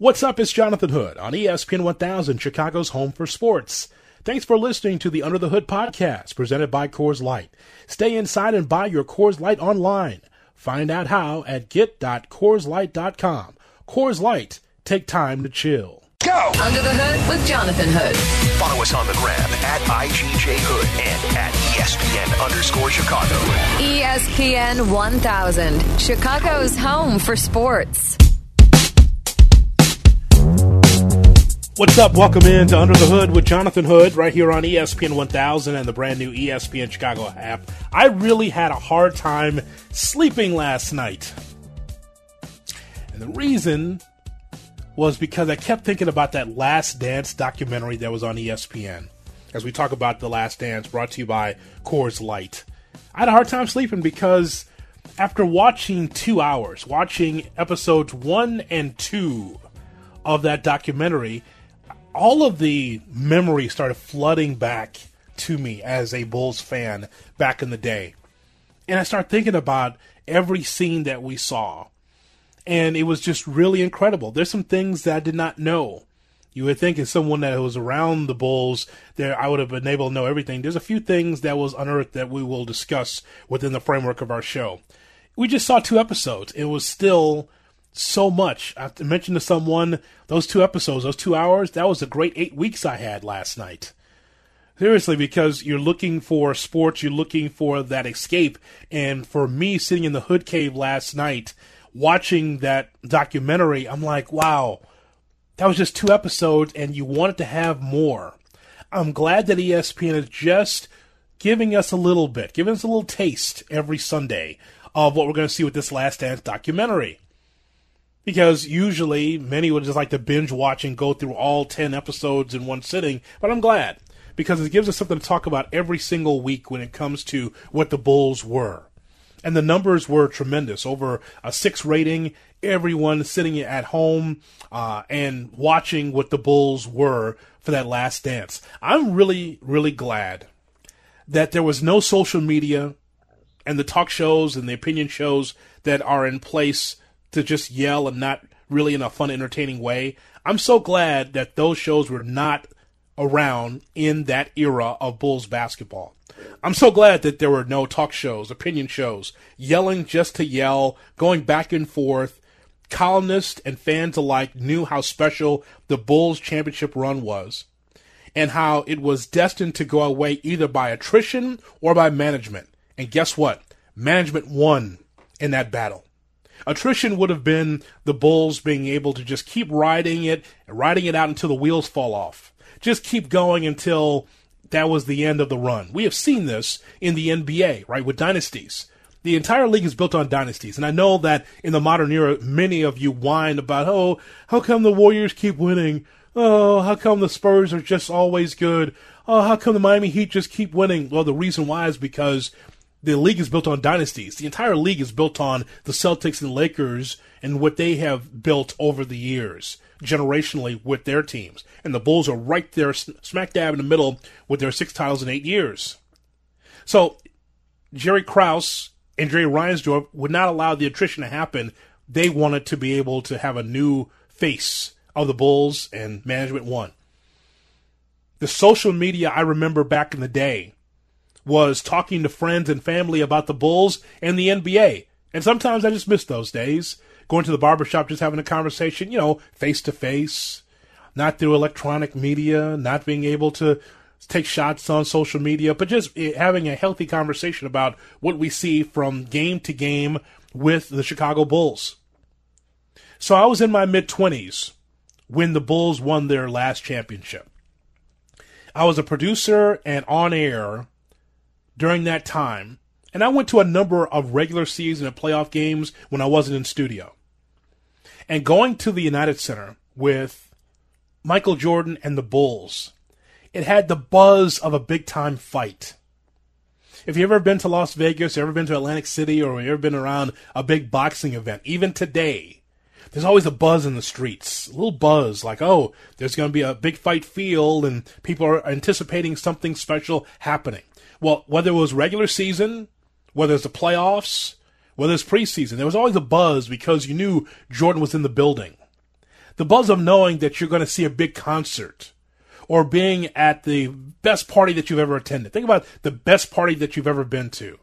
What's up? It's Jonathan Hood on ESPN 1000, Chicago's home for sports. Thanks for listening to the Under the Hood podcast presented by Coors Light. Stay inside and buy your Coors Light online. Find out how at get.coorslight.com. Coors Light, take time to chill. Go! Under the Hood with Jonathan Hood. Follow us on the gram at IGJ Hood and at ESPN underscore Chicago. ESPN 1000, Chicago's home for sports. What's up? Welcome in to Under the Hood with Jonathan Hood right here on ESPN 1000 and the brand new ESPN Chicago app. I really had a hard time sleeping last night. And the reason was because I kept thinking about that Last Dance documentary that was on ESPN. As we talk about The Last Dance, brought to you by Coors Light. I had a hard time sleeping because after watching two hours, watching episodes one and two of that documentary, all of the memories started flooding back to me as a Bulls fan back in the day. And I started thinking about every scene that we saw. And it was just really incredible. There's some things that I did not know. You would think as someone that was around the Bulls, there I would have been able to know everything. There's a few things that was unearthed that we will discuss within the framework of our show. We just saw two episodes. It was still so much. I mentioned to someone those two episodes, those two hours, that was a great eight weeks I had last night. Seriously, because you're looking for sports, you're looking for that escape. And for me, sitting in the hood cave last night, watching that documentary, I'm like, wow, that was just two episodes, and you wanted to have more. I'm glad that ESPN is just giving us a little bit, giving us a little taste every Sunday of what we're going to see with this Last Dance documentary because usually many would just like to binge watch and go through all 10 episodes in one sitting, but I'm glad because it gives us something to talk about every single week when it comes to what the Bulls were. And the numbers were tremendous over a six rating, everyone sitting at home uh, and watching what the Bulls were for that last dance. I'm really, really glad that there was no social media and the talk shows and the opinion shows that are in place to just yell and not really in a fun, entertaining way. I'm so glad that those shows were not around in that era of Bulls basketball. I'm so glad that there were no talk shows, opinion shows, yelling just to yell, going back and forth. Columnists and fans alike knew how special the Bulls championship run was and how it was destined to go away either by attrition or by management. And guess what? Management won in that battle. Attrition would have been the Bulls being able to just keep riding it, riding it out until the wheels fall off. Just keep going until that was the end of the run. We have seen this in the NBA, right, with dynasties. The entire league is built on dynasties. And I know that in the modern era, many of you whine about, oh, how come the Warriors keep winning? Oh, how come the Spurs are just always good? Oh, how come the Miami Heat just keep winning? Well, the reason why is because the league is built on dynasties. The entire league is built on the Celtics and Lakers and what they have built over the years, generationally with their teams. And the Bulls are right there, smack dab in the middle, with their six titles in eight years. So, Jerry Krause and Jerry Reinsdorf would not allow the attrition to happen. They wanted to be able to have a new face of the Bulls, and management won. The social media I remember back in the day was talking to friends and family about the Bulls and the NBA. And sometimes I just miss those days. Going to the barbershop, just having a conversation, you know, face to face, not through electronic media, not being able to take shots on social media, but just eh, having a healthy conversation about what we see from game to game with the Chicago Bulls. So I was in my mid 20s when the Bulls won their last championship. I was a producer and on air during that time, and I went to a number of regular season and playoff games when I wasn't in studio. And going to the United Center with Michael Jordan and the Bulls, it had the buzz of a big time fight. If you've ever been to Las Vegas, ever been to Atlantic City, or ever been around a big boxing event, even today, there's always a buzz in the streets. A little buzz, like, oh, there's going to be a big fight field, and people are anticipating something special happening. Well, whether it was regular season, whether it's the playoffs, whether it's preseason, there was always a buzz because you knew Jordan was in the building. The buzz of knowing that you're going to see a big concert or being at the best party that you've ever attended. Think about the best party that you've ever been to.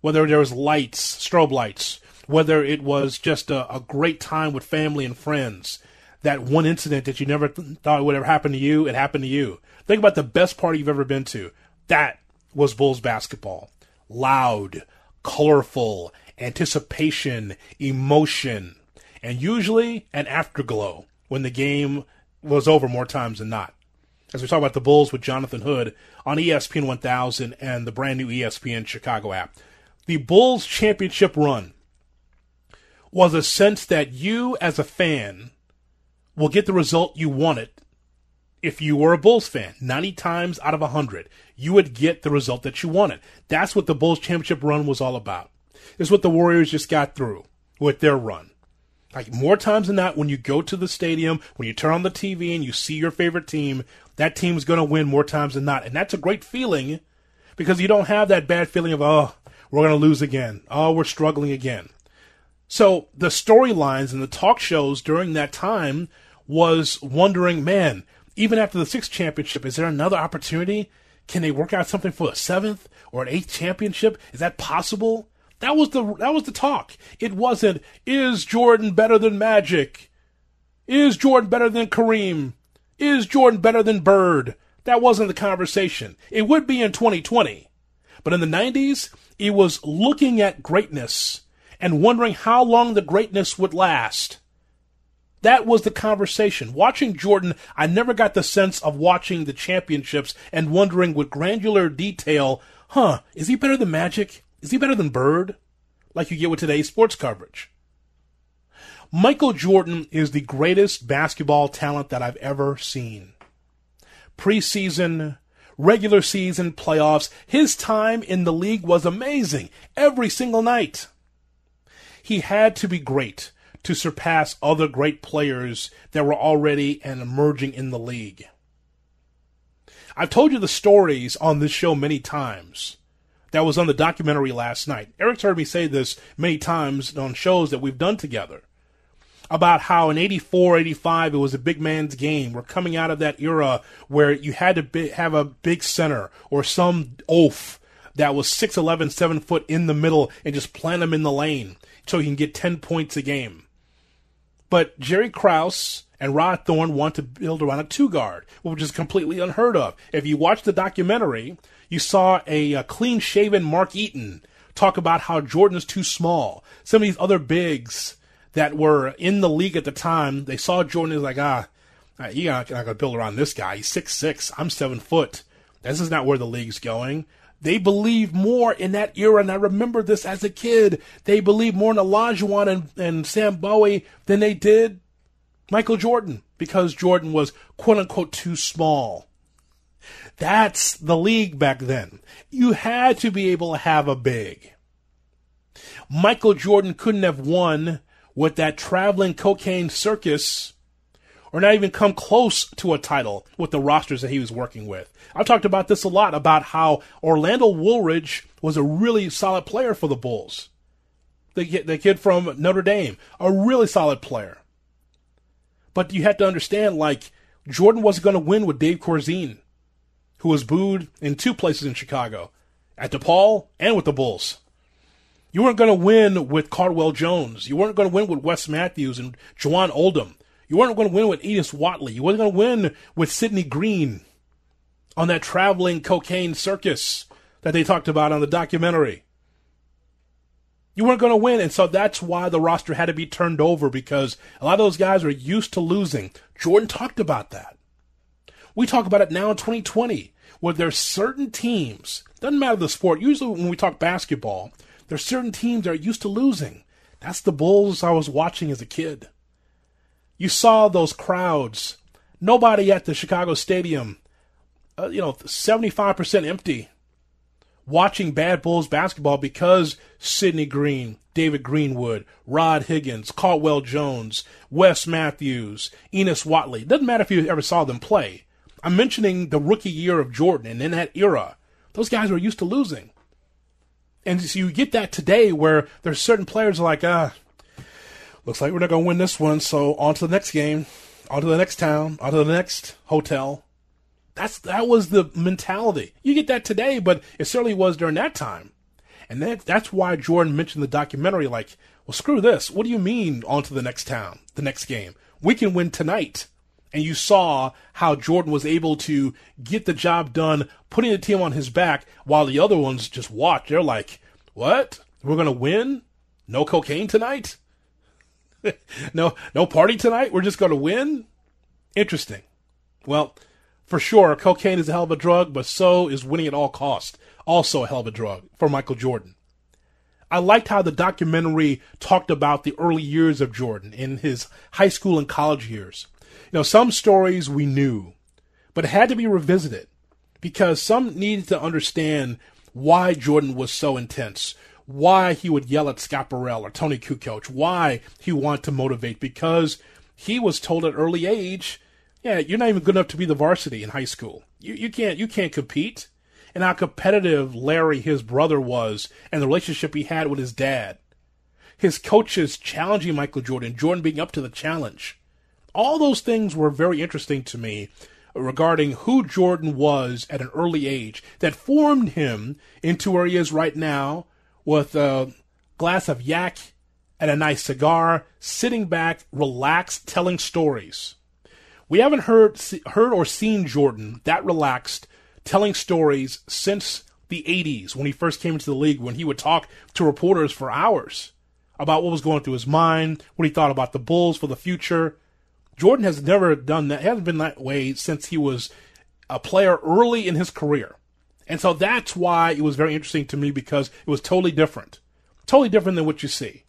Whether there was lights, strobe lights, whether it was just a, a great time with family and friends, that one incident that you never th- thought would ever happen to you, it happened to you. Think about the best party you've ever been to. That was Bulls basketball. Loud, colorful, anticipation, emotion, and usually an afterglow when the game was over more times than not. As we talk about the Bulls with Jonathan Hood on ESPN 1000 and the brand new ESPN Chicago app. The Bulls championship run was a sense that you, as a fan, will get the result you wanted if you were a Bulls fan. 90 times out of 100, you would get the result that you wanted. That's what the Bulls championship run was all about. It's what the Warriors just got through with their run. Like more times than not, when you go to the stadium, when you turn on the TV and you see your favorite team, that team's going to win more times than not. And that's a great feeling because you don't have that bad feeling of, oh, we're going to lose again. Oh, we're struggling again. So the storylines and the talk shows during that time was wondering, man, even after the sixth championship, is there another opportunity? Can they work out something for a seventh or an eighth championship? Is that possible? That was the that was the talk. It wasn't is Jordan better than Magic? Is Jordan better than Kareem? Is Jordan better than Bird? That wasn't the conversation. It would be in 2020. But in the 90s, it was looking at greatness and wondering how long the greatness would last. That was the conversation. Watching Jordan, I never got the sense of watching the championships and wondering with granular detail, huh, is he better than Magic? Is he better than Bird? Like you get with today's sports coverage. Michael Jordan is the greatest basketball talent that I've ever seen. Preseason, regular season, playoffs, his time in the league was amazing every single night. He had to be great to surpass other great players that were already and emerging in the league. I've told you the stories on this show many times. That was on the documentary last night. Eric's heard me say this many times on shows that we've done together about how in 84, 85, it was a big man's game. We're coming out of that era where you had to be, have a big center or some oaf that was 6'11, 7 foot in the middle and just plant him in the lane so he can get 10 points a game. But Jerry Krause and Rod Thorn want to build around a two guard, which is completely unheard of. If you watch the documentary, you saw a, a clean shaven Mark Eaton talk about how Jordan's too small. Some of these other bigs that were in the league at the time, they saw Jordan as like, ah, you're not, not going to build around this guy. He's six six. I'm seven foot. This is not where the league's going. They believe more in that era, and I remember this as a kid. They believe more in Olajuwon and, and Sam Bowie than they did Michael Jordan because Jordan was quote unquote too small. That's the league back then. You had to be able to have a big. Michael Jordan couldn't have won with that traveling cocaine circus or not even come close to a title with the rosters that he was working with. I've talked about this a lot about how Orlando Woolridge was a really solid player for the Bulls. The, the kid from Notre Dame, a really solid player. But you have to understand, like, Jordan wasn't going to win with Dave Corzine, who was booed in two places in Chicago, at DePaul and with the Bulls. You weren't going to win with Caldwell Jones. You weren't going to win with Wes Matthews and Jawann Oldham. You weren't going to win with Ennis Whatley. You weren't going to win with Sidney Green on that traveling cocaine circus that they talked about on the documentary. You weren't going to win, and so that's why the roster had to be turned over because a lot of those guys are used to losing. Jordan talked about that. We talk about it now in 2020, where there's certain teams, doesn't matter the sport, usually when we talk basketball, there's certain teams that are used to losing. That's the Bulls I was watching as a kid. You saw those crowds. Nobody at the Chicago Stadium, uh, you know, 75% empty, watching Bad Bulls basketball because Sidney Green, David Greenwood, Rod Higgins, Caldwell Jones, Wes Matthews, Ennis Whatley. Doesn't matter if you ever saw them play. I'm mentioning the rookie year of Jordan, and in that era, those guys were used to losing. And so you get that today where there's certain players like, ah, looks like we're not going to win this one. So on to the next game, on to the next town, on to the next hotel. That's that was the mentality. You get that today, but it certainly was during that time. And that that's why Jordan mentioned the documentary like, well, screw this. What do you mean on to the next town, the next game? We can win tonight. And you saw how Jordan was able to get the job done, putting the team on his back while the other ones just watch. They're like, what? We're to win? No cocaine tonight? no, no party tonight? We're just going to win? Interesting. Well, for sure, cocaine is a hell of a drug, but so is winning at all cost. Also a hell of a drug for Michael Jordan. I liked how the documentary talked about the early years of Jordan in his high school and college years. You know, some stories we knew, but it had to be revisited because some needed to understand why Jordan was so intense, why he would yell at Scott Burrell or Toni Kukoc, why he wanted to motivate, because he was told at early age, yeah, you're not even good enough to be the varsity in high school. You, you can't you can't compete. And how competitive Larry, his brother, was, and the relationship he had with his dad. His coaches challenging Michael Jordan, Jordan being up to the challenge all those things were very interesting to me regarding who Jordan was at an early age that formed him into where he is right now with a glass of yak and a nice cigar, sitting back, relaxed, telling stories. We haven't heard heard or seen Jordan that relaxed telling stories since the 80s when he first came into the league when he would talk to reporters for hours about what was going through his mind, what he thought about the Bulls for the future, Jordan has never done that. Hasn't been that way since he was a player early in his career. And so that's why it was very interesting to me because it was totally different. Totally different than what you see.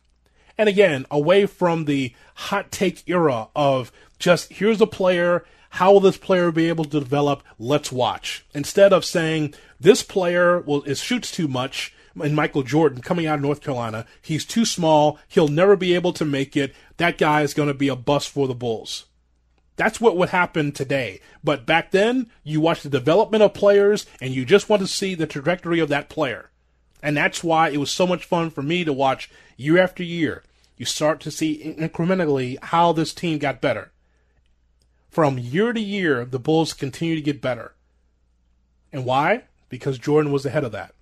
And again, away from the hot take era of just here's a player, how will this player be able to develop? Let's watch. Instead of saying this player will is shoots too much, and Michael Jordan coming out of North Carolina. He's too small. He'll never be able to make it. That guy is going to be a bust for the Bulls. That's what would happen today. But back then, you watch the development of players and you just want to see the trajectory of that player. And that's why it was so much fun for me to watch year after year. You start to see incrementally how this team got better. From year to year, the Bulls continue to get better. And why? Because Jordan was ahead of that.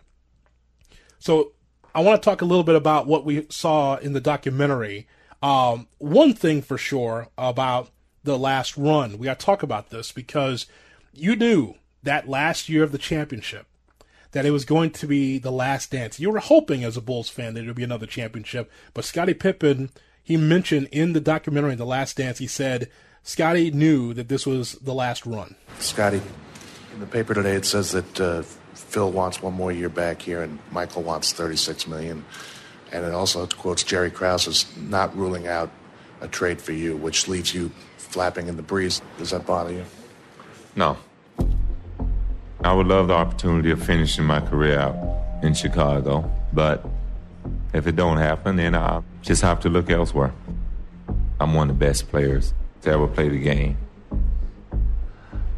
So I want to talk a little bit about what we saw in the documentary. Um, one thing for sure about the last run, we got to talk about this because you knew that last year of the championship that it was going to be the last dance. You were hoping as a Bulls fan that it would be another championship, but Scottie Pippen, he mentioned in the documentary The Last Dance, he said Scottie knew that this was the last run. Scottie, in the paper today it says that uh, Phil wants one more year back here, and Michael wants 36 million. And it also quotes Jerry Krause as not ruling out a trade for you, which leaves you flapping in the breeze. Does that bother you? No. I would love the opportunity of finishing my career out in Chicago, but if it don't happen, then I just have to look elsewhere. I'm one of the best players to ever play the game.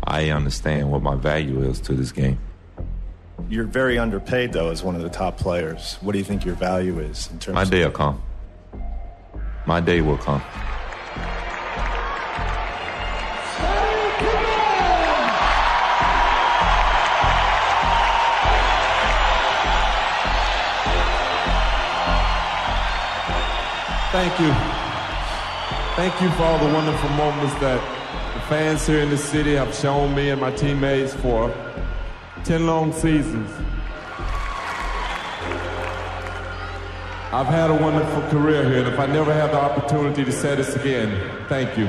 I understand what my value is to this game. You're very underpaid, though, as one of the top players. What do you think your value is in terms? My day will come. My day will come. Thank you. Thank you for all the wonderful moments that the fans here in the city have shown me and my teammates for 10 long seasons. I've had a wonderful career here, and if I never have the opportunity to say this again, thank you.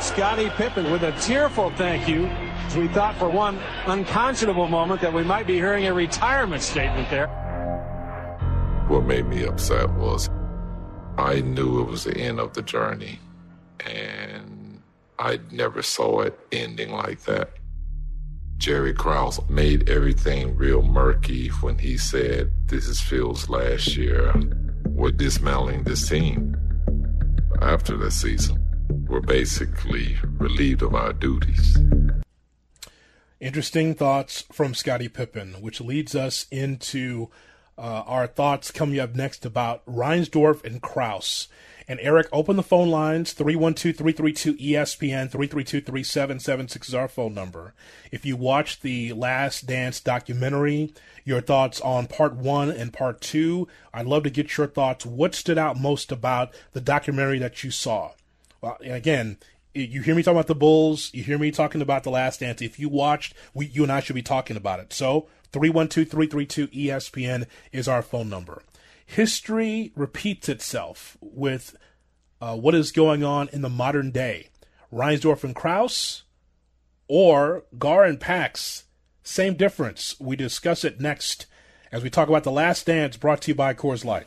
Scottie Pippen with a tearful thank you. As we thought for one unconscionable moment that we might be hearing a retirement statement there. What made me upset was I knew it was the end of the journey. And I never saw it ending like that. Jerry Krause made everything real murky when he said, This is Phil's last year. We're dismantling this team. After the season, we're basically relieved of our duties. Interesting thoughts from Scottie Pippen, which leads us into uh, our thoughts coming up next about Reinsdorf and Krause. And Eric, open the phone lines 312 332 ESPN 332 3776 is our phone number. If you watched the Last Dance documentary, your thoughts on part one and part two, I'd love to get your thoughts. What stood out most about the documentary that you saw? Well, again, you hear me talking about the Bulls, you hear me talking about the Last Dance. If you watched, we, you and I should be talking about it. So 312 332 ESPN is our phone number history repeats itself with uh, what is going on in the modern day. Reinsdorf and Krause or Gar and Pax, same difference. We discuss it next as we talk about The Last Dance brought to you by Coors Light.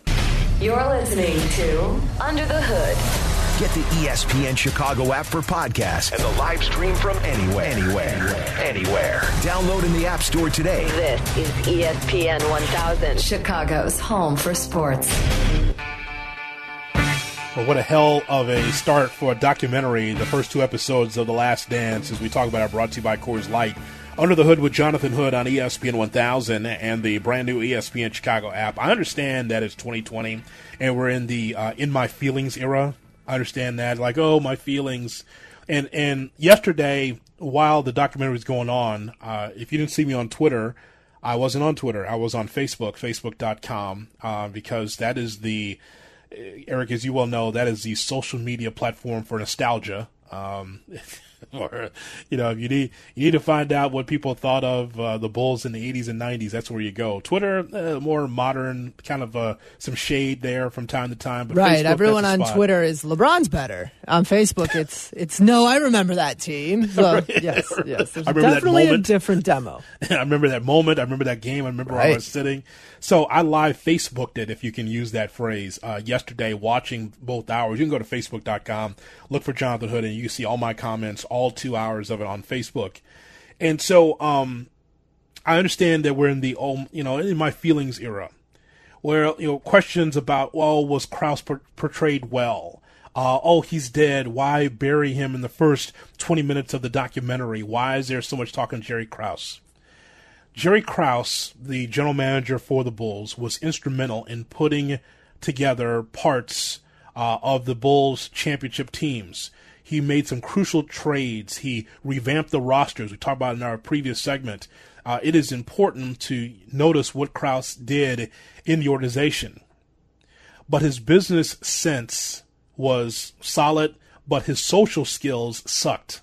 You're listening to Under the Hood. Get the ESPN Chicago app for podcasts and the live stream from anywhere. Anywhere. Anywhere. Download in the App Store today. This is ESPN 1000, Chicago's home for sports. Well, what a hell of a start for a documentary. The first two episodes of The Last Dance, as we talk about, are brought to you by Coors Light. Under the Hood with Jonathan Hood on ESPN 1000 and the brand new ESPN Chicago app. I understand that it's 2020 and we're in the uh, in my feelings era I understand that. Like, oh, my feelings. And and yesterday, while the documentary was going on, uh, if you didn't see me on Twitter, I wasn't on Twitter. I was on Facebook, facebook.com, uh, because that is the, Eric, as you well know, that is the social media platform for nostalgia. Um, or you know, if you need you need to find out what people thought of uh, the Bulls in the 80s and 90s, that's where you go. Twitter, uh, more modern, kind of uh, some shade there from time to time. But right, Facebook, everyone on spot. Twitter is LeBron's better. On Facebook, it's it's no, I remember that team. So, yes, yes, there's I remember that definitely a different demo. I remember that moment. I remember that game. I remember where I was sitting. So I live Facebooked it, if you can use that phrase, uh, yesterday, watching both hours. You can go to Facebook.com, look for Jonathan Hood, and you can see all my comments, all two hours of it on Facebook. And so um, I understand that we're in the, um, you know, in my feelings era, where, you know, questions about, well, was Krause por- portrayed well? Uh, oh, he's dead. Why bury him in the first 20 minutes of the documentary? Why is there so much talk on Jerry Krause? Jerry Krause, the general manager for the Bulls, was instrumental in putting together parts uh, of the Bulls championship teams. He made some crucial trades. He revamped the rosters. We talked about in our previous segment. Uh, it is important to notice what Krause did in the organization. But his business sense was solid, but his social skills sucked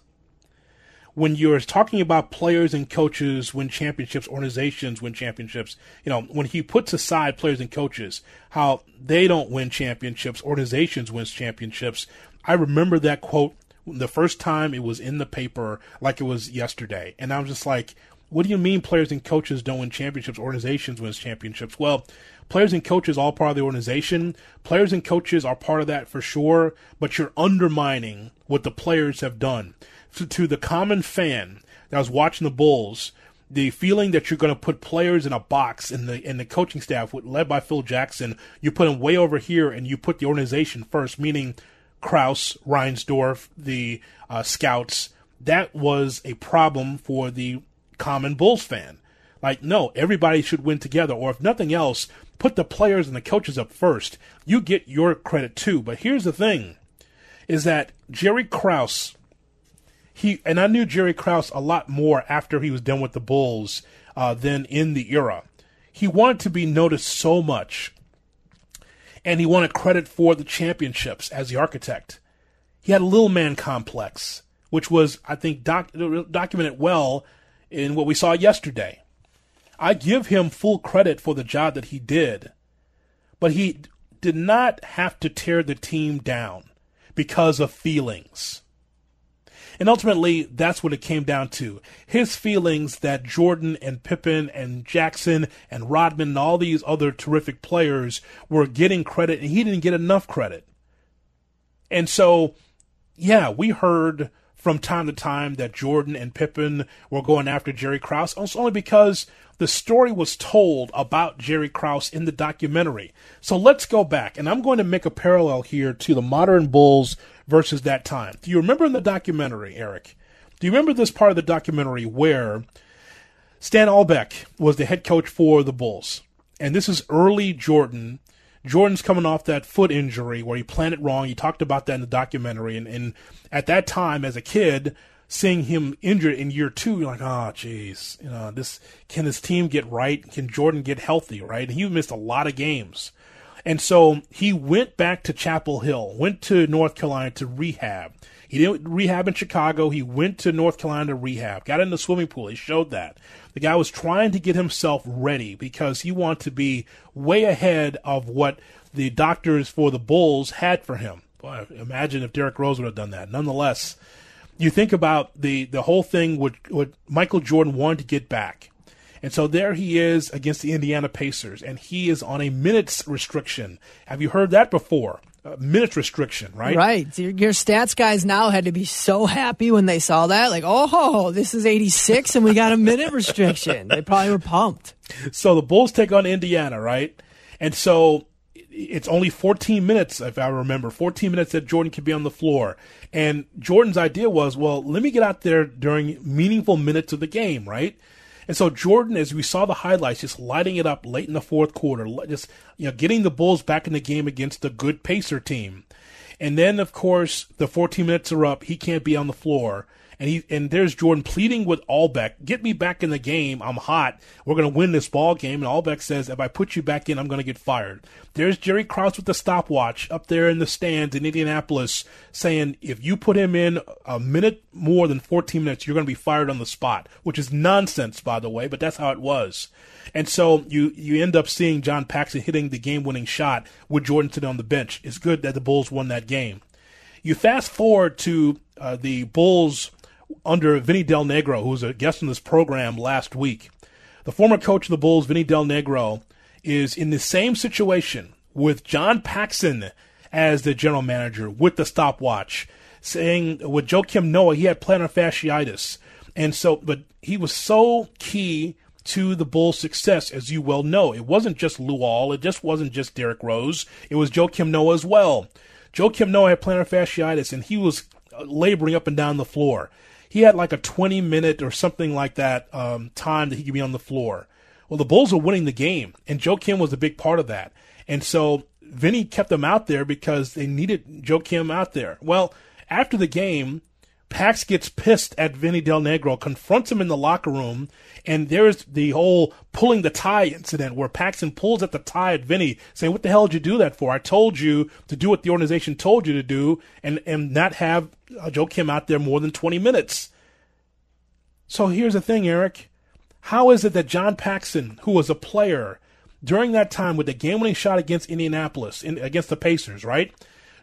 when you're talking about players and coaches win championships, organizations win championships, you know, when he puts aside players and coaches, how they don't win championships, organizations win championships. I remember that quote the first time it was in the paper like it was yesterday. And I was just like, what do you mean players and coaches don't win championships, organizations win championships? Well, players and coaches all part of the organization. Players and coaches are part of that for sure, but you're undermining what the players have done to, to the common fan that was watching the Bulls, the feeling that you're going to put players in a box in the in the coaching staff, led by Phil Jackson, you put them way over here, and you put the organization first, meaning Krause, Reinsdorf, the uh, scouts. That was a problem for the common Bulls fan. Like, no, everybody should win together, or if nothing else, put the players and the coaches up first. You get your credit too. But here's the thing: is that Jerry Krause he and I knew Jerry Krause a lot more after he was done with the Bulls uh, than in the era. He wanted to be noticed so much, and he wanted credit for the championships as the architect. He had a little man complex, which was, I think, doc- documented well in what we saw yesterday. I give him full credit for the job that he did, but he did not have to tear the team down because of feelings. And ultimately, that's what it came down to. His feelings that Jordan and Pippen and Jackson and Rodman and all these other terrific players were getting credit and he didn't get enough credit. And so, yeah, we heard from time to time that Jordan and Pippen were going after Jerry Krause. It's only because the story was told about Jerry Krause in the documentary. So let's go back, and I'm going to make a parallel here to the modern Bulls versus that time. Do you remember in the documentary, Eric? Do you remember this part of the documentary where Stan Albeck was the head coach for the Bulls? and this is early Jordan. Jordan's coming off that foot injury where he planned it wrong. He talked about that in the documentary. And, and at that time, as a kid, seeing him injured in year two, you're like, oh, jeez, you know, this can this team get right? Can Jordan get healthy? Right? And he missed a lot of games, and so he went back to Chapel Hill, went to North Carolina to rehab. He didn't rehab in Chicago. He went to North Carolina to rehab. Got in the swimming pool. He showed that. The guy was trying to get himself ready because he wanted to be way ahead of what the doctors for the Bulls had for him. Boy, imagine if Derrick Rose would have done that. Nonetheless, you think about the, the whole thing what, what Michael Jordan wanted to get back. And so there he is against the Indiana Pacers, and he is on a minutes restriction. Have you heard that before? A minutes restriction, right? Right. Your, your, stats guys now had to be so happy when they saw that. Like, oh, this is 86 and we got a minute restriction. They probably were pumped. So the Bulls take on Indiana, right? And so it's only 14 minutes, if I remember, 14 minutes that Jordan could be on the floor. And Jordan's idea was, well, let me get out there during meaningful minutes of the game, right? And so Jordan, as we saw the highlights, just lighting it up late in the fourth quarter, just you know, getting the Bulls back in the game against a good Pacer team. And then, of course, the 14 minutes are up. He can't be on the floor and he and there's Jordan pleading with Albeck, get me back in the game. I'm hot. We're gonna win this ball game. And Albeck says, if I put you back in, I'm gonna get fired. There's Jerry Krause with the stopwatch up there in the stands in Indianapolis, saying if you put him in a minute more than 14 minutes, you're gonna be fired on the spot, which is nonsense, by the way. But that's how it was. And so you you end up seeing John Paxson hitting the game winning shot with Jordan sitting on the bench. It's good that the Bulls won that game. You fast forward to uh, the Bulls under Vinny Del Negro, who was a guest on this program last week. The former coach of the Bulls, Vinny Del Negro, is in the same situation with John Paxson as the general manager with the stopwatch, saying with Joakim Noah, he had plantar fasciitis. And so, but he was so key to the Bulls' success, as you well know. It wasn't just Luol, it just wasn't just Derrick Rose, it was Joakim Noah as well. Joakim Noah had plantar fasciitis, and he was laboring up and down the floor he had like a 20 minute or something like that um, time that he could be on the floor. Well, the Bulls were winning the game, and Joakim was a big part of that. And so Vinny kept him out there because they needed Joakim out there. Well, after the game, Pax gets pissed at Vinny Del Negro, confronts him in the locker room, and there's the whole pulling the tie incident where Paxson pulls at the tie at Vinny, saying, What the hell did you do that for? I told you to do what the organization told you to do and, and not have uh, Joakim out there more than 20 minutes. So here's the thing, Eric. How is it that John Paxson, who was a player during that time with the game winning shot against Indianapolis, in, against the Pacers, right?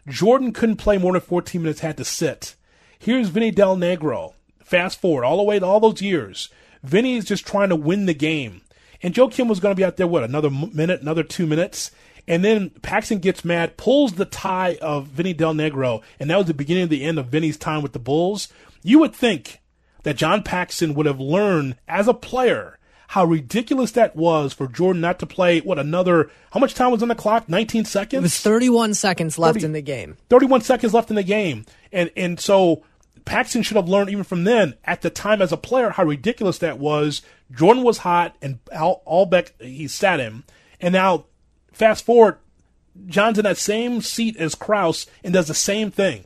Jordan couldn't play more than 14 minutes, had to sit. Here's Vinny Del Negro. Fast forward all the way to all those years. Vinny is just trying to win the game. And Joakim was going to be out there, what, another minute, another two minutes? And then Paxson gets mad, pulls the tie of Vinny Del Negro, and that was the beginning of the end of Vinny's time with the Bulls. You would think that John Paxson would have learned as a player how ridiculous that was for Jordan not to play, what, another, how much time was on the clock? 19 seconds? It was 31 seconds left 30, in the game. 31 seconds left in the game. And, and so Paxson should have learned even from then, at the time as a player, how ridiculous that was. Jordan was hot, and Al, Albeck he sat him. And now, fast forward, John's in that same seat as Krause and does the same thing.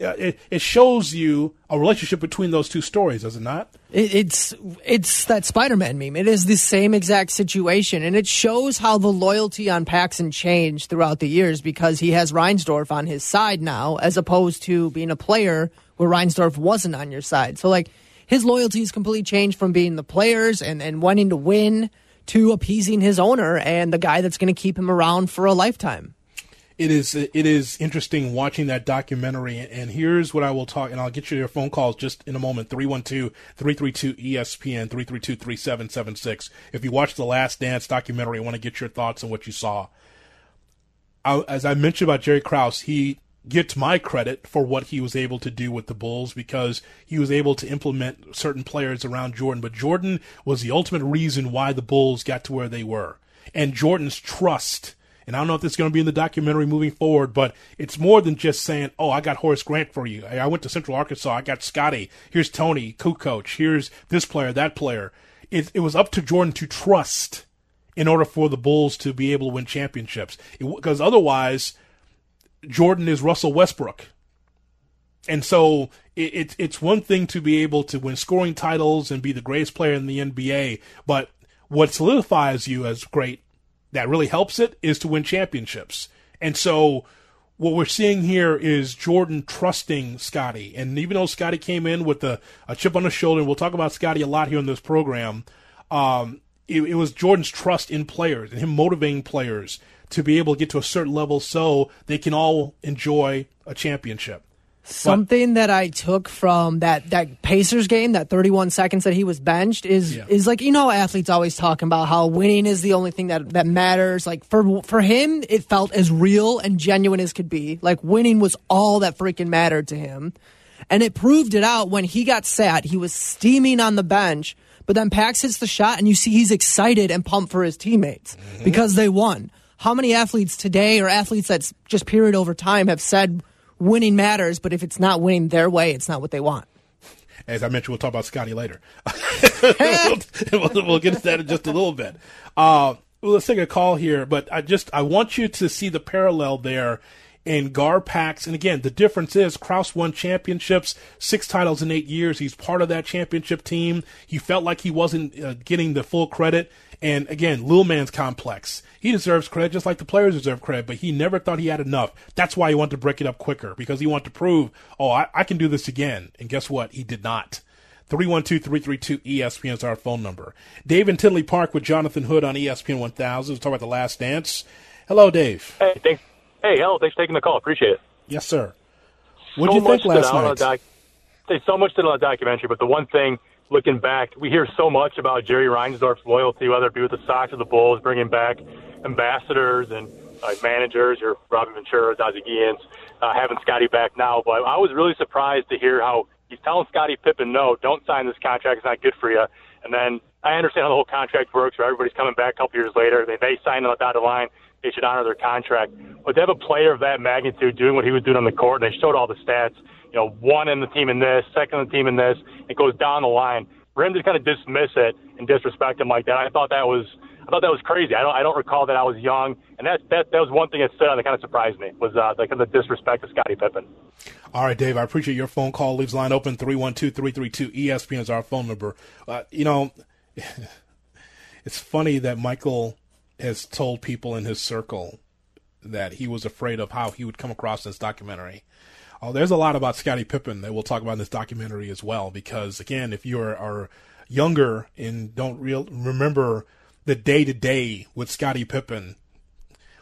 Uh, it, it shows you a relationship between those two stories, does it not? It, it's it's that Spider-Man meme. It is the same exact situation, and it shows how the loyalty on Paxson changed throughout the years because he has Reinsdorf on his side now, as opposed to being a player where Reinsdorf wasn't on your side. So like his loyalty has completely changed from being the players and, and wanting to win to appeasing his owner and the guy that's going to keep him around for a lifetime. It is it is interesting watching that documentary and here's what I will talk and I'll get you your phone calls just in a moment 312-332 ESPN 332-3776 if you watch the last dance documentary I want to get your thoughts on what you saw I, as I mentioned about Jerry Krause he gets my credit for what he was able to do with the Bulls because he was able to implement certain players around Jordan. But Jordan was the ultimate reason why the Bulls got to where they were. And Jordan's trust, and I don't know if this is going to be in the documentary moving forward, but it's more than just saying, oh, I got Horace Grant for you. I went to Central Arkansas. I got Scotty. Here's Tony, coach. Here's this player, that player. It, it was up to Jordan to trust in order for the Bulls to be able to win championships. Because otherwise, Jordan is Russell Westbrook. And so it, it, it's one thing to be able to win scoring titles and be the greatest player in the NBA, but what solidifies you as great, that really helps it, is to win championships. And so what we're seeing here is Jordan trusting Scotty. And even though Scotty came in with a, a chip on his shoulder, and we'll talk about Scotty a lot here in this program, um, it, it was Jordan's trust in players and him motivating players to be able to get to a certain level so they can all enjoy a championship. Something that I took from that, that Pacers game, that 31 seconds that he was benched, is Yeah. is like you know athletes always talking about how winning is the only thing that that matters. Like for for him, it felt as real and genuine as could be. Like winning was all that freaking mattered to him, and it proved it out when he got sat. He was steaming on the bench, but then Pax hits the shot, and you see he's excited and pumped for his teammates mm-hmm. because they won. How many athletes today or athletes that's just period over time have said winning matters, but if it's not winning their way, it's not what they want. As I mentioned, we'll talk about Scotty later. we'll, we'll- we'll get to that in just a little bit. Uh, well, let's take a call here, but I just I want you to see the parallel there in Gar Garpax. And again, the difference is Krause won championships, six titles in eight years. He's part of that championship team. He felt like he wasn't uh, getting the full credit. And again, Lil Man's complex. He deserves credit just like the players deserve credit, but he never thought he had enough. That's why he wanted to break it up quicker because he wanted to prove, oh, I, I can do this again. And guess what? He did not. 312-332 ESPN is our phone number. Dave in Tinley Park with Jonathan Hood on ESPN 1000. Let's talk about the last dance. Hello, Dave. Hey, thanks. Hey, hello. Thanks for taking the call. Appreciate it. Yes, sir. What did so you think last out uh, night? doc- say so much on the documentary, but the one thing looking back, we hear so much about Jerry Reinsdorf's loyalty, whether it be with the Sox or the Bulls, bringing back ambassadors and uh, managers, or Robin Ventura, Ozzie Guillen, uh, having Scotty back now. But I was really surprised to hear how he's telling Scotty Pippen, no, don't sign this contract. It's not good for you. And then I understand how the whole contract works, where everybody's coming back a couple years later. They, they sign on the dotted line. They should honor their contract. But to have a player of that magnitude doing what he was doing on the court, and they showed all the stats, you know, one in the team in this, second in the team in this, it goes down the line. For him to kind of dismiss it and disrespect him like that, I thought that was I thought that was crazy. I don't I don't recall that I was young, and that that that was one thing that stood out that kind of surprised me was uh, the kind of disrespect to Scottie Pippen. All right, Dave, I appreciate your phone call. Leaves line open 312-332 ESPN is our phone number. Uh, you know, it's funny that Michael has told people in his circle that he was afraid of how he would come across in this documentary. Oh, there's a lot about Scottie Pippen that we'll talk about in this documentary as well. Because again, if you are, are younger and don't real remember the day to day with Scottie Pippen,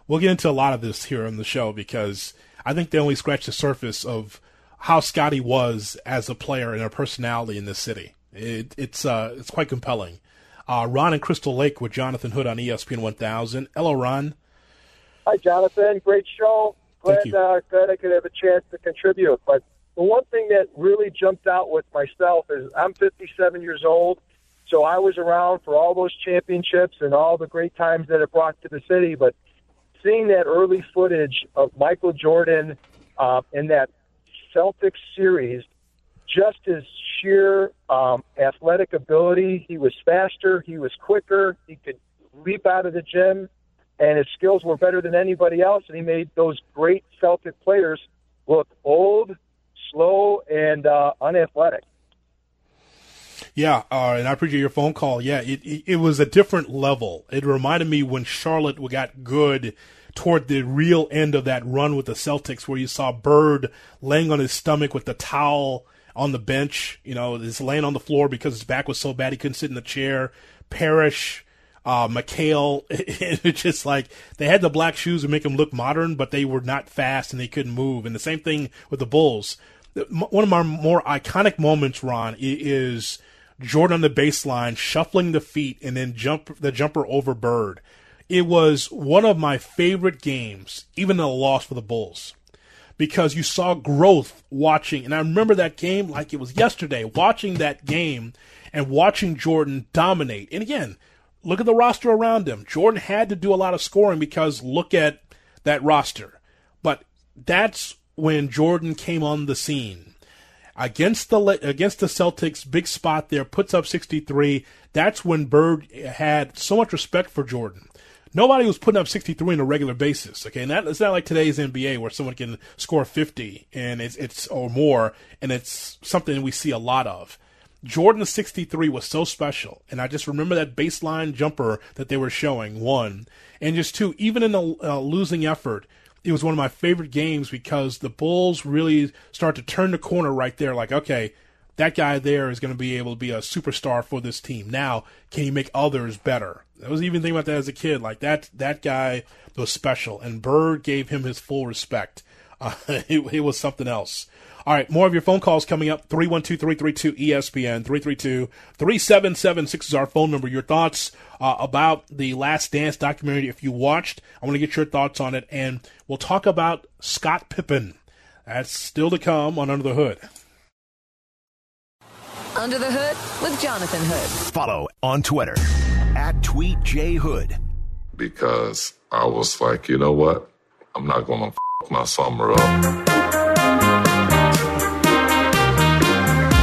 we'll get into a lot of this here on the show because I think they only scratched the surface of how Scotty was as a player and a personality in this city. It, it's uh, it's quite compelling. Uh, Ron and Crystal Lake with Jonathan Hood on ESPN 1000. Hello, Ron. Hi, Jonathan. Great show. Glad, uh, glad I could have a chance to contribute. But the one thing that really jumped out with myself is I'm 57 years old, so I was around for all those championships and all the great times that it brought to the city. But seeing that early footage of Michael Jordan uh, in that Celtics series, just his sheer um, athletic ability, he was faster, he was quicker, he could leap out of the gym and his skills were better than anybody else, and he made those great Celtic players look old, slow, and uh, unathletic. Yeah, uh, and I appreciate your phone call. Yeah, it, it it was a different level. It reminded me when Charlotte got good toward the real end of that run with the Celtics, where you saw Bird laying on his stomach with the towel on the bench. You know, he's laying on the floor because his back was so bad he couldn't sit in the chair. Parish, uh, McHale, it's just like they had the black shoes to make them look modern, but they were not fast and they couldn't move. And the same thing with the Bulls. One of my more iconic moments, Ron, is Jordan on the baseline shuffling the feet and then jump the jumper over Bird. It was one of my favorite games, even a loss for the Bulls, because you saw growth watching. And I remember that game like it was yesterday, watching that game and watching Jordan dominate. And again, look at the roster around him. Jordan had to do a lot of scoring because look at that roster. But that's when Jordan came on the scene. against the against the Celtics, big spot there, puts up 63. That's when Bird had so much respect for Jordan. Nobody was putting up 63 on a regular basis. Okay, and that, it's not like today's NBA where someone can score 50 and it's it's or more, and it's something we see a lot of. Jordan 63 was so special, and I just remember that baseline jumper that they were showing. One and just two, even in a uh, losing effort, it was one of my favorite games because the Bulls really start to turn the corner right there. Like, okay, that guy there is going to be able to be a superstar for this team. Now, can he make others better? I was even thinking about that as a kid. Like that, that guy was special, and Bird gave him his full respect. Uh, it, it was something else. All right, more of your phone calls coming up. 312-332-ESPN, 332-3776 is our phone number. Your thoughts uh, about the Last Dance documentary, if you watched, I want to get your thoughts on it. And we'll talk about Scott Pippen. That's still to come on Under the Hood. Under the Hood with Jonathan Hood. Follow on Twitter at TweetJHood. Because I was like, you know what? I'm not going to f- my summer up.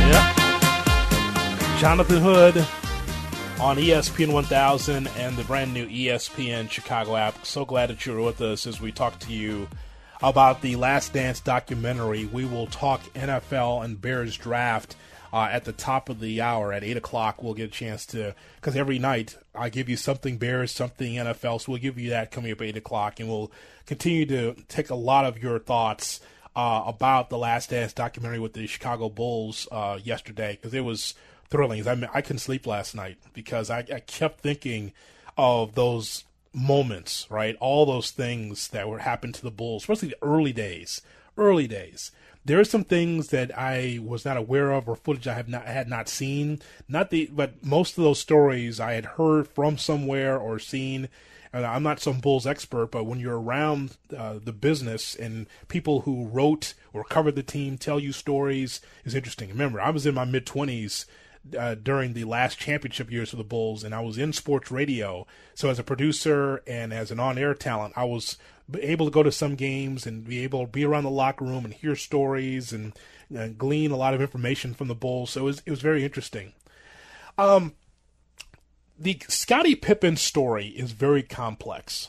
Yeah. Jonathan Hood on ESPN 1000 and the brand new ESPN Chicago app. So glad that you're with us as we talk to you about the Last Dance documentary. We will talk NFL and Bears draft uh, at the top of the hour at 8 o'clock. We'll get a chance to, because every night I give you something Bears, something NFL. So we'll give you that coming up at 8 o'clock, and we'll continue to take a lot of your thoughts. Uh, about the Last Dance documentary with the Chicago Bulls uh, yesterday because it was thrilling. I mean, I couldn't sleep last night because I, I kept thinking of those moments, right? All those things that were happened to the Bulls, especially the early days. Early days. There are some things that I was not aware of or footage I have not had not seen. Not the, but most of those stories I had heard from somewhere or seen. And I'm not some Bulls expert, but when you're around uh, the business and people who wrote or covered the team tell you stories is interesting. Remember, I was in my mid 20s uh, during the last championship years for the Bulls, and I was in sports radio. So as a producer and as an on-air talent, I was able to go to some games and be able to be around the locker room and hear stories and, glean a lot of information from the Bulls. So it was, it was very interesting. Um, the Scottie Pippen story is very complex.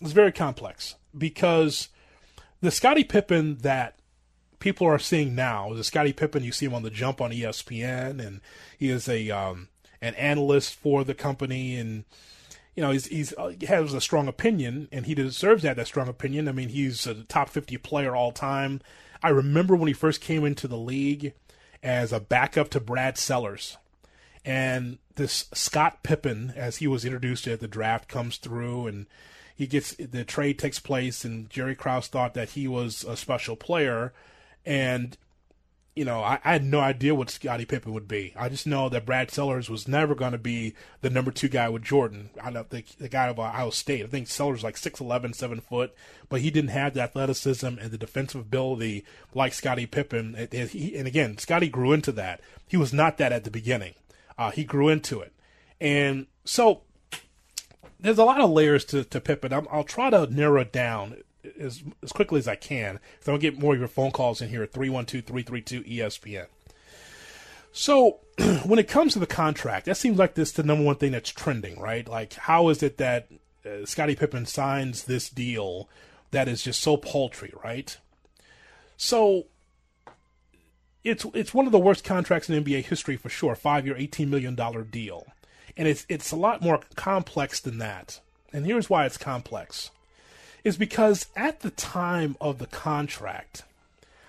It's very complex because the Scottie Pippen that people are seeing now. The Scottie Pippen, you see him on the jump on ESPN, and he is a um, an analyst for the company, and you know he's, he's uh, he has a strong opinion, and he deserves that that strong opinion. I mean, he's a top fifty player all time. I remember when he first came into the league as a backup to Brad Sellers, and this Scott Pippen, as he was introduced at the draft, comes through and he gets the trade takes place, and Jerry Krause thought that he was a special player and you know, I, I, had no idea what Scottie Pippen would be. I just know that Brad Sellers was never going to be the number two guy with Jordan. I don't think the guy of Ohio State. I think Sellers like 6'11", 7 foot, but he didn't have the athleticism and the defensive ability like Scottie Pippen. And, he, and again, Scottie grew into that. He was not that at the beginning. Uh, he grew into it, and so there's a lot of layers to, to Pippen. i will try to narrow it down as as quickly as I can. So I'll get more of your phone calls in here at 312-332-ESPN. So when it comes to the contract, that seems like this the number one thing that's trending, right? Like how is it that uh, Scottie Pippen signs this deal that is just so paltry, right? So it's it's one of the worst contracts in NBA history for sure. Five year, eighteen million dollar deal, and it's it's a lot more complex than that. And here's why it's complex is because at the time of the contract,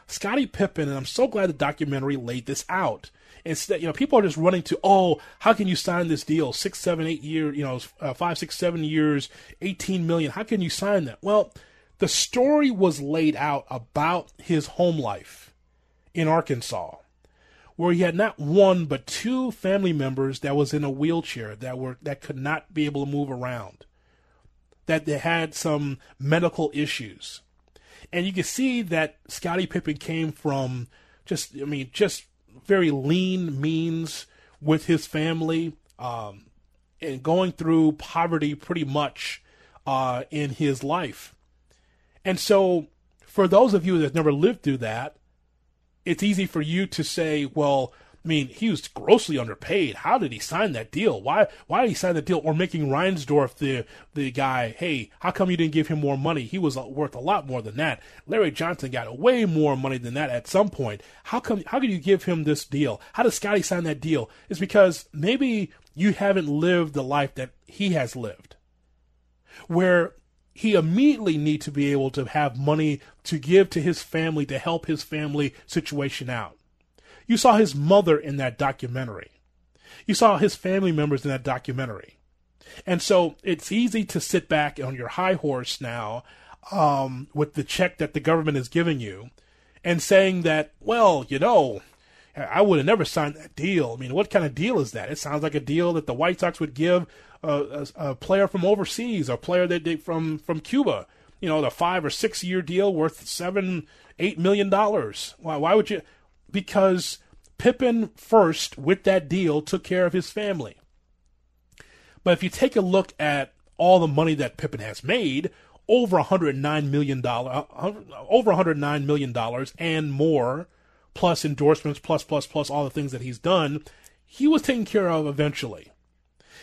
Scottie Pippen, and I'm so glad the documentary laid this out. Instead, you know, people are just running to, oh, how can you sign this deal? Six, seven, eight years, you know, uh, five, six, seven years, 18 million. How can you sign that? Well, the story was laid out about his home life in Arkansas, where he had not one but two family members that was in a wheelchair that were that could not be able to move around that they had some medical issues. And you can see that Scottie Pippen came from just, I mean, just very lean means with his family um, and going through poverty pretty much uh, in his life. And so, for those of you that never lived through that, it's easy for you to say, well, I mean, he was grossly underpaid. How did he sign that deal? Why why did he sign the deal? Or making Reinsdorf the the guy, hey, how come you didn't give him more money? He was worth a lot more than that. Larry Johnson got way more money than that at some point. How come how could you give him this deal? How did Scotty sign that deal? It's because maybe you haven't lived the life that he has lived. Where he immediately need to be able to have money to give to his family to help his family situation out you saw his mother in that documentary. You saw his family members in that documentary. And so it's easy to sit back on your high horse now um, with the check that the government is giving you and saying that, well, you know, I would have never signed that deal. I mean, what kind of deal is that? It sounds like a deal that the White Sox would give a, a, a player from overseas, a player that they, from from Cuba. You know, the five or six year deal worth seven, eight million dollars. Why, why would you? Because Pippen first with that deal took care of his family. But if you take a look at all the money that Pippen has made, over 109 million dollar, uh, over 109 million dollars and more, plus endorsements, plus plus plus all the things that he's done, he was taken care of eventually.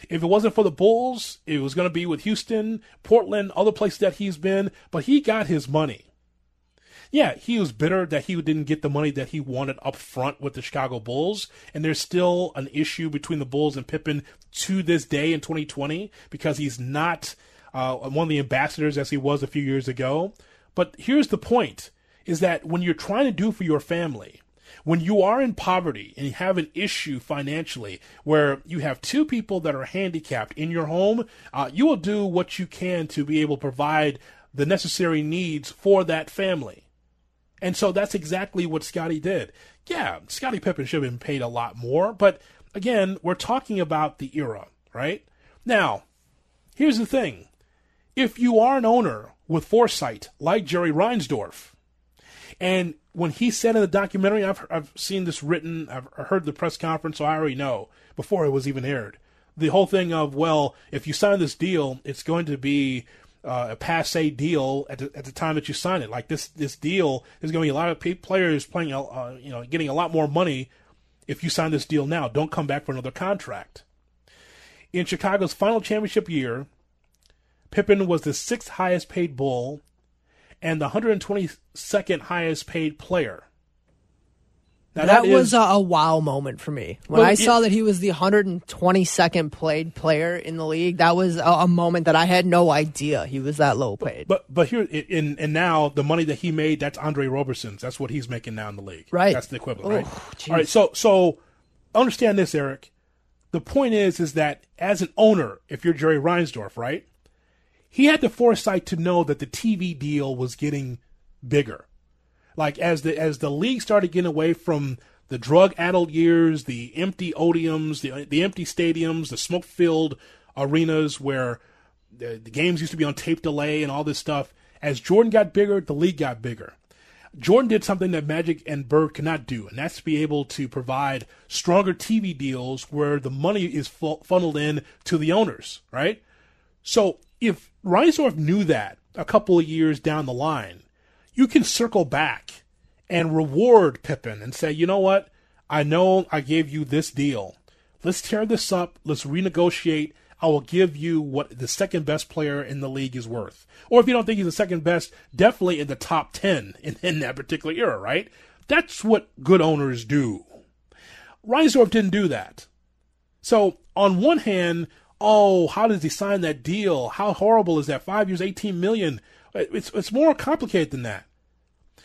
If it wasn't for the Bulls, it was going to be with Houston, Portland, other places that he's been, but he got his money yeah, he was bitter that he didn't get the money that he wanted up front with the Chicago Bulls. And there's still an issue between the Bulls and Pippen to this day in 2020 because he's not uh, one of the ambassadors as he was a few years ago. But here's the point is that when you're trying to do for your family, when you are in poverty and you have an issue financially where you have two people that are handicapped in your home, uh, you will do what you can to be able to provide the necessary needs for that family. And so that's exactly what Scotty did. Yeah, Scotty Pippen should have been paid a lot more, but again, we're talking about the era, right? Now, here's the thing. If you are an owner with foresight, like Jerry Reinsdorf, and when he said in the documentary, I've, I've seen this written, I've heard the press conference, so I already know before it was even aired. The whole thing of, well, if you sign this deal, it's going to be uh, a passe deal at the, at the time that you sign it. Like this this deal is going to be a lot of players playing, uh, you know, getting a lot more money if you sign this deal now. Don't come back for another contract. In Chicago's final championship year, Pippen was the sixth highest paid Bull and the 122nd highest paid player. Now, that, that is, was a, a, wow moment for me when well, I saw that he was the 122nd played player in the league. That was a, a, moment that I had no idea he was that low paid. But but here in and now the money that he made that's Andre Roberson's. That's what he's making now in the league. Right. That's the equivalent. right. All right. So so understand this, Eric. The point is is that as an owner, if you're Jerry Reinsdorf, right, he had the foresight to know that the TV deal was getting bigger like as the as the league started getting away from the drug addled years, the empty odiums, the the empty stadiums, the smoke filled arenas where the, the games used to be on tape delay and all this stuff. As Jordan got bigger, the league got bigger. Jordan did something that Magic and Bird cannot do, and that's to be able to provide stronger TV deals where the money is funneled in to the owners, right? So if Reinsdorf knew that a couple of years down the line, you can circle back and reward Pippen and say, you know what? I know I gave you this deal. Let's tear this up. Let's renegotiate. I will give you what the second best player in the league is worth. Or if you don't think he's the second best, definitely in the top 10 in, in that particular era, right? That's what good owners do. Reinsdorf didn't do that. So, on one hand, oh, how does he sign that deal? How horrible is that? Five years, 18 million. It's, it's more complicated than that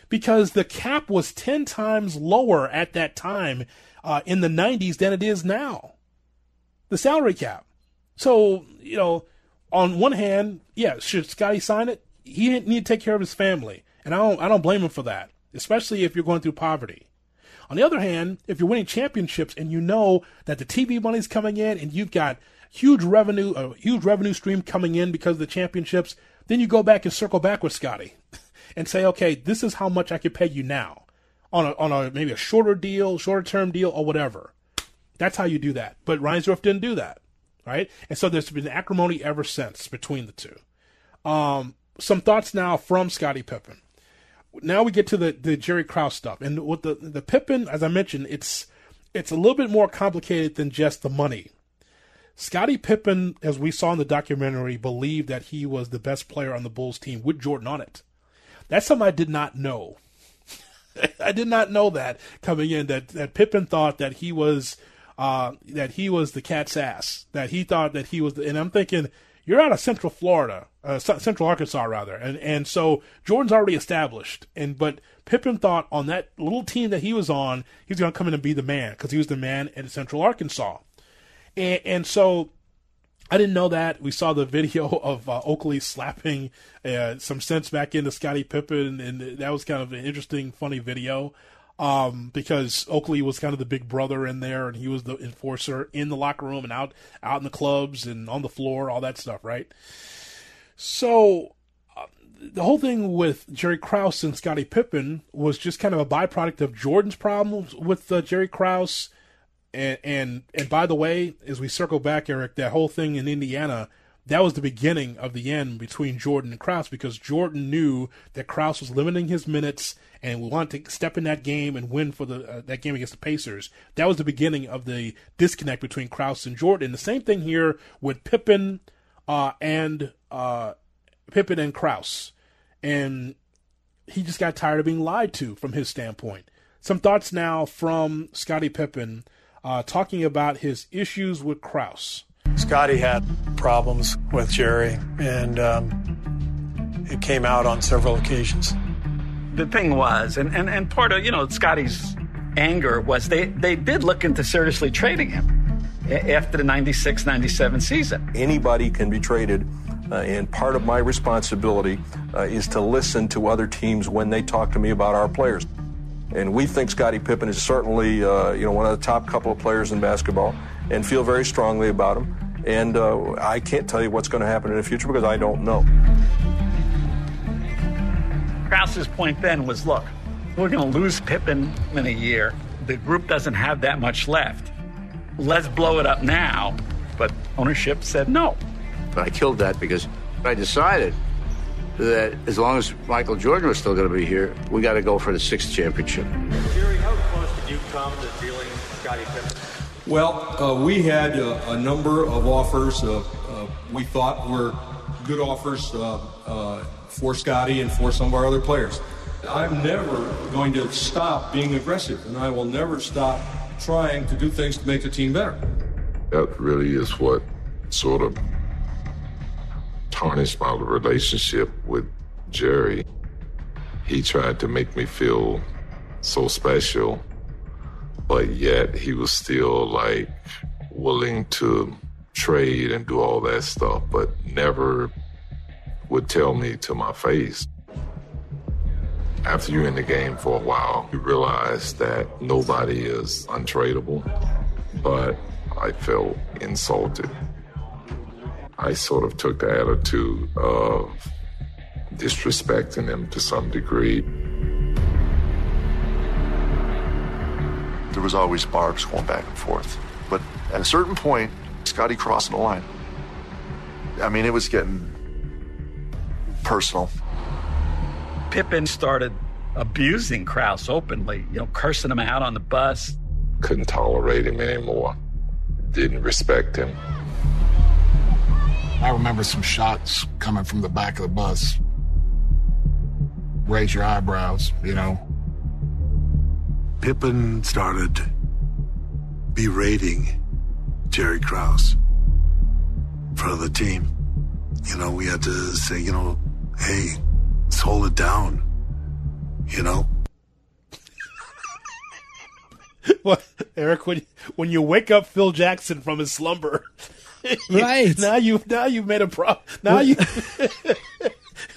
because the cap was 10 times lower at that time uh, in the 90s than it is now. The salary cap. So, you know, on one hand, yeah, should Scotty sign it? He didn't need to take care of his family. And I don't, I don't blame him for that, especially if you're going through poverty. On the other hand, if you're winning championships and you know that the TV money's coming in and you've got huge revenue, a huge revenue stream coming in because of the championships, then you go back and circle back with Scotty and say, okay, this is how much I can pay you now on a, on a maybe a shorter deal, shorter term deal, or whatever. That's how you do that. But Reinsdorf didn't do that, right? And so there's been acrimony ever since between the two. Um, some thoughts now from Scottie Pippen. now we get to the, the Jerry Krause stuff, and with the the Pippen, as I mentioned, it's it's a little bit more complicated than just the money. Scottie Pippen, as we saw in the documentary, believed that he was the best player on the Bulls team with Jordan on it. That's something I did not know. I did not know that coming in that that Pippen thought that he was uh, that he was the cat's ass. That he thought that he was, the, and I'm thinking you're out of Central Florida, uh, Central Arkansas rather, and and so Jordan's already established, and but Pippen thought on that little team that he was on, he was going to come in and be the man because he was the man in Central Arkansas, and and so I didn't know that. We saw the video of uh, Oakley slapping uh, some sense back into Scottie Pippen, and that was kind of an interesting, funny video um, because Oakley was kind of the big brother in there, and he was the enforcer in the locker room and out out in the clubs and on the floor, all that stuff, right? So uh, the whole thing with Jerry Krause and Scottie Pippen was just kind of a byproduct of Jordan's problems with uh, Jerry Krause and and and by the way, as we circle back, Eric, that whole thing in Indiana, that was the beginning of the end between Jordan and Krause because Jordan knew that Krause was limiting his minutes and wanted to step in that game and win for the uh, that game against the Pacers. That was the beginning of the disconnect between Krause and Jordan. The same thing here with Pippen uh, and uh, Pippen and Krause, and he just got tired of being lied to from his standpoint. Some thoughts now from Scottie Pippen uh, talking about his issues with Krause. Scotty had problems with Jerry, and um, it came out on several occasions. The thing was, and, and, and part of, you know, Scotty's anger was they, they did look into seriously trading him after the 96 97 season. Anybody can be traded. Uh, and part of my responsibility uh, is to listen to other teams when they talk to me about our players. And we think Scottie Pippen is certainly, uh, you know, one of the top couple of players in basketball, and feel very strongly about him. And uh, I can't tell you what's going to happen in the future because I don't know. Krause's point then was, look, we're going to lose Pippen in a year. The group doesn't have that much left. Let's blow it up now. But ownership said no. But I killed that because I decided that as long as Michael Jordan was still going to be here, we got to go for the sixth championship. Jerry, how close did you come to dealing Scottie Pippen? Well, uh, we had a, a, number of offers. Uh, uh, we thought were good offers uh, uh, for Scottie and for some of our other players. I'm never going to stop being aggressive, and I will never stop trying to do things to make the team better. That really is what sort of tarnished my relationship with Jerry. He tried to make me feel so special, but yet he was still like willing to trade and do all that stuff, but never would tell me to my face. After you're in the game for a while, you realize that nobody is untradeable, but I felt insulted. I sort of took the attitude of disrespecting him to some degree. There was always barbs going back and forth. But at a certain point, Scotty crossed the line. I mean, it was getting personal. Pippen started abusing Krause openly, you know, cursing him out on the bus. Couldn't tolerate him anymore. Didn't respect him. I remember some shots coming from the back of the bus. Raise your eyebrows, you know. Pippen started berating Jerry Krause for the team. You know, we had to say, you know, hey, let's hold it down. You know? well, Eric, when when you wake up Phil Jackson from his slumber, right now you now you've made a problem. Now you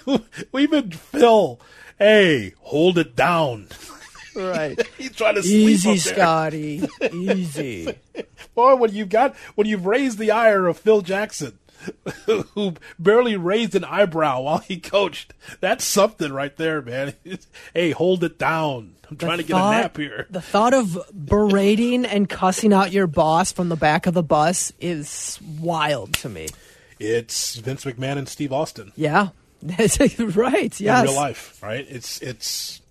we've been Phil. Hey, hold it down. Right. He's trying to easy, sleep Scotty. Easy. Boy, when you've got when you've raised the ire of Phil Jackson, who barely raised an eyebrow while he coached, that's something right there, man. hey, hold it down. I'm the trying to thought, get a nap here. The thought of berating and cussing out your boss from the back of the bus is wild to me. It's Vince McMahon and Steve Austin. Yeah. right. Yes. In real life, right? It's it's.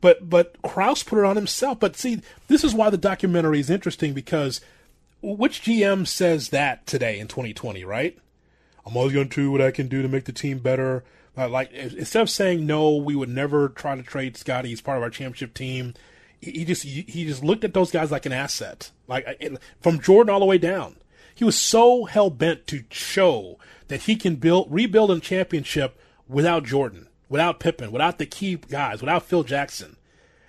But but Krause put it on himself. But see, this is why the documentary is interesting because which GM says that today in 2020, right? I'm always going to do what I can do to make the team better. Uh, like instead of saying no, we would never try to trade Scotty. He's part of our championship team. He, he just he, he just looked at those guys like an asset, like from Jordan all the way down. He was so hell bent to show that he can build rebuild a championship without Jordan, without Pippen, without the key guys, without Phil Jackson.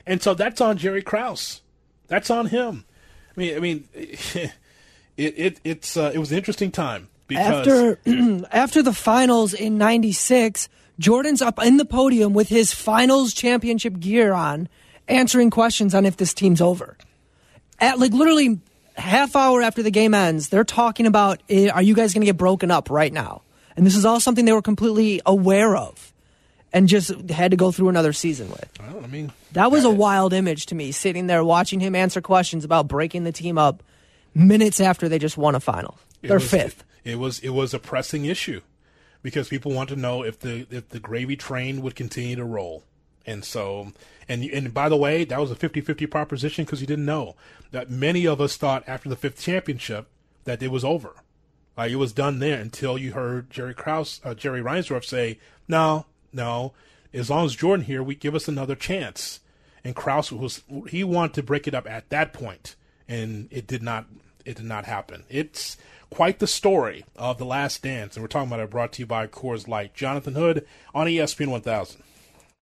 And so that's on Jerry Krause. That's on him. I mean, I mean, it it it's uh, it was an interesting time because after after the finals in '96, Jordan's up in the podium with his finals championship gear on, answering questions on if this team's over. At like literally half hour after the game ends, they're talking about eh, are you guys going to get broken up right now? And this is all something they were completely aware of and just had to go through another season with. Well, I mean, that was a wild image to me, sitting there watching him answer questions about breaking the team up minutes after they just won a final. They're was, fifth. It, was it was a pressing issue because people want to know if the if the gravy train would continue to roll. And so, and and by the way, that was a 50-50 proposition because you didn't know that many of us thought after the fifth championship that it was over, like it was done there until you heard Jerry Krause, uh, Jerry Reinsdorf say, "No, no, as long as Jordan here, we give us another chance." And Krause was he wanted to break it up at that point, and it did not. It did not happen. It's quite the story of the Last Dance, and we're talking about it. Brought to you by Coors Light. Jonathan Hood on ESPN 1000.